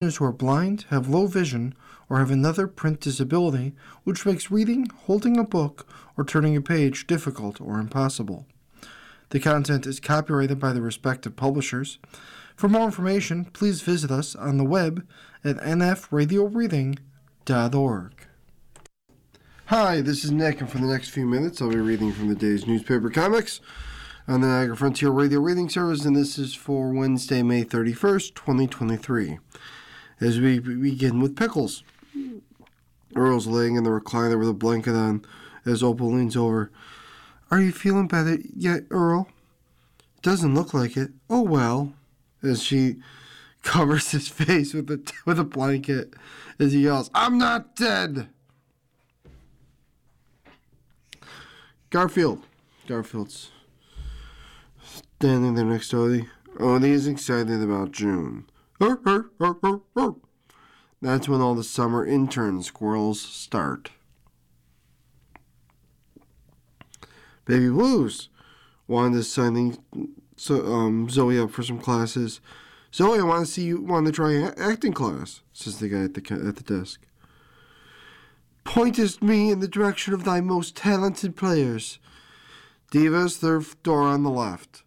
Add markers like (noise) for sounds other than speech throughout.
who are blind, have low vision, or have another print disability which makes reading, holding a book, or turning a page difficult or impossible. The content is copyrighted by the respective publishers. For more information, please visit us on the web at nfradioreading.org. Hi, this is Nick, and for the next few minutes, I'll be reading from the day's newspaper comics on the Niagara Frontier Radio Reading Service, and this is for Wednesday, May 31st, 2023. As we begin with Pickles. Earl's laying in the recliner with a blanket on as Opal leans over. Are you feeling better yet, Earl? Doesn't look like it. Oh well. As she (laughs) covers his face with a with a blanket as he yells, I'm not dead. Garfield. Garfield's standing there next to Odie. Odie is excited about June. (laughs) That's when all the summer intern squirrels start. Baby Blues. Wanda's signing so, um, Zoe up for some classes. Zoe, I want to see you. Want to try acting class? Says the guy at the at the desk. Pointest me in the direction of thy most talented players. Diva's third door on the left.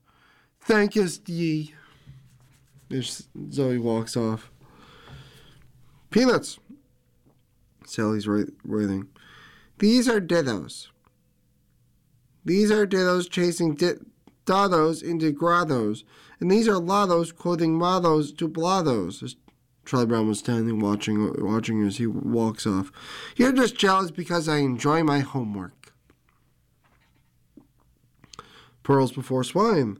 Thankest ye. There's Zoe walks off. Peanuts. Sally's writing. These are dittos. These are dittos chasing di- dados into grados, and these are lados quoting mados to blados. Charlie Brown was standing watching watching as he walks off. You're just jealous because I enjoy my homework. Pearls before swine.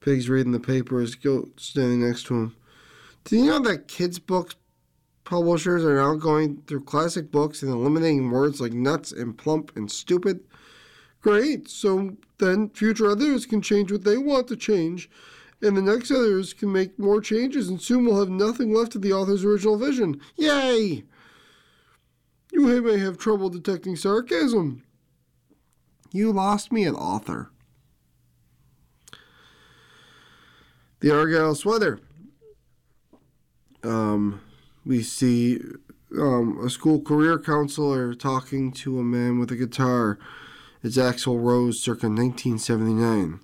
Pig's reading the paper as Goat standing next to him. Do you know that kids' books publishers are now going through classic books and eliminating words like nuts and plump and stupid? Great. So then future editors can change what they want to change, and the next editors can make more changes, and soon we'll have nothing left of the author's original vision. Yay! You may have trouble detecting sarcasm. You lost me at author. The Argyle sweater. Um, we see um, a school career counselor talking to a man with a guitar. It's Axl Rose circa 1979.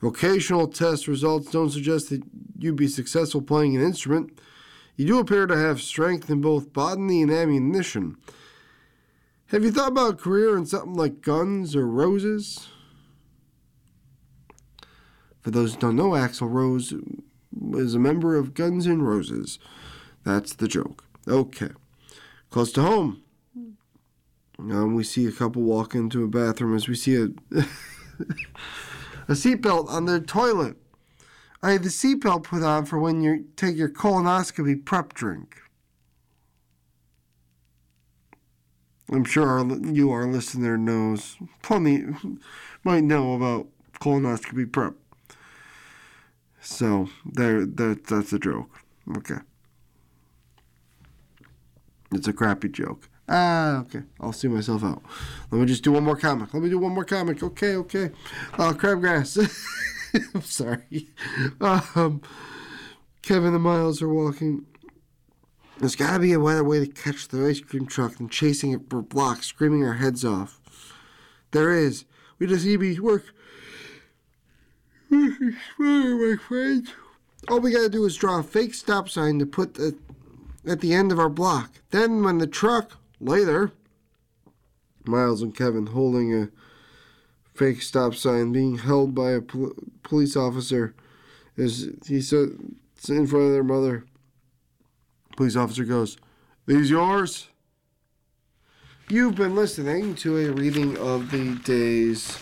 Vocational test results don't suggest that you'd be successful playing an instrument. You do appear to have strength in both botany and ammunition. Have you thought about a career in something like guns or roses? For those who don't know, Axl Rose is a member of Guns N' Roses. That's the joke. Okay. Close to home. Um, we see a couple walk into a bathroom as we see a (laughs) a seatbelt on their toilet. I had the seatbelt put on for when you take your colonoscopy prep drink. I'm sure our, you, our listener, knows plenty, might know about colonoscopy prep. So there, that that's a joke. Okay. It's a crappy joke. Ah, okay. I'll see myself out. Let me just do one more comic. Let me do one more comic. Okay, okay. Uh, crabgrass. (laughs) I'm sorry. Um, Kevin and Miles are walking. There's got to be a better way to catch the ice cream truck than chasing it for blocks, screaming our heads off. There is. We just need to work. My friends. All we gotta do is draw a fake stop sign to put the, at the end of our block. Then, when the truck Later, Miles and Kevin holding a fake stop sign being held by a pol- police officer as he sits in front of their mother. Police officer goes, These yours? You've been listening to a reading of the day's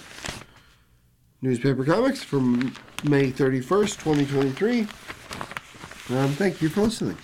newspaper comics from May 31st, 2023. Um, thank you for listening.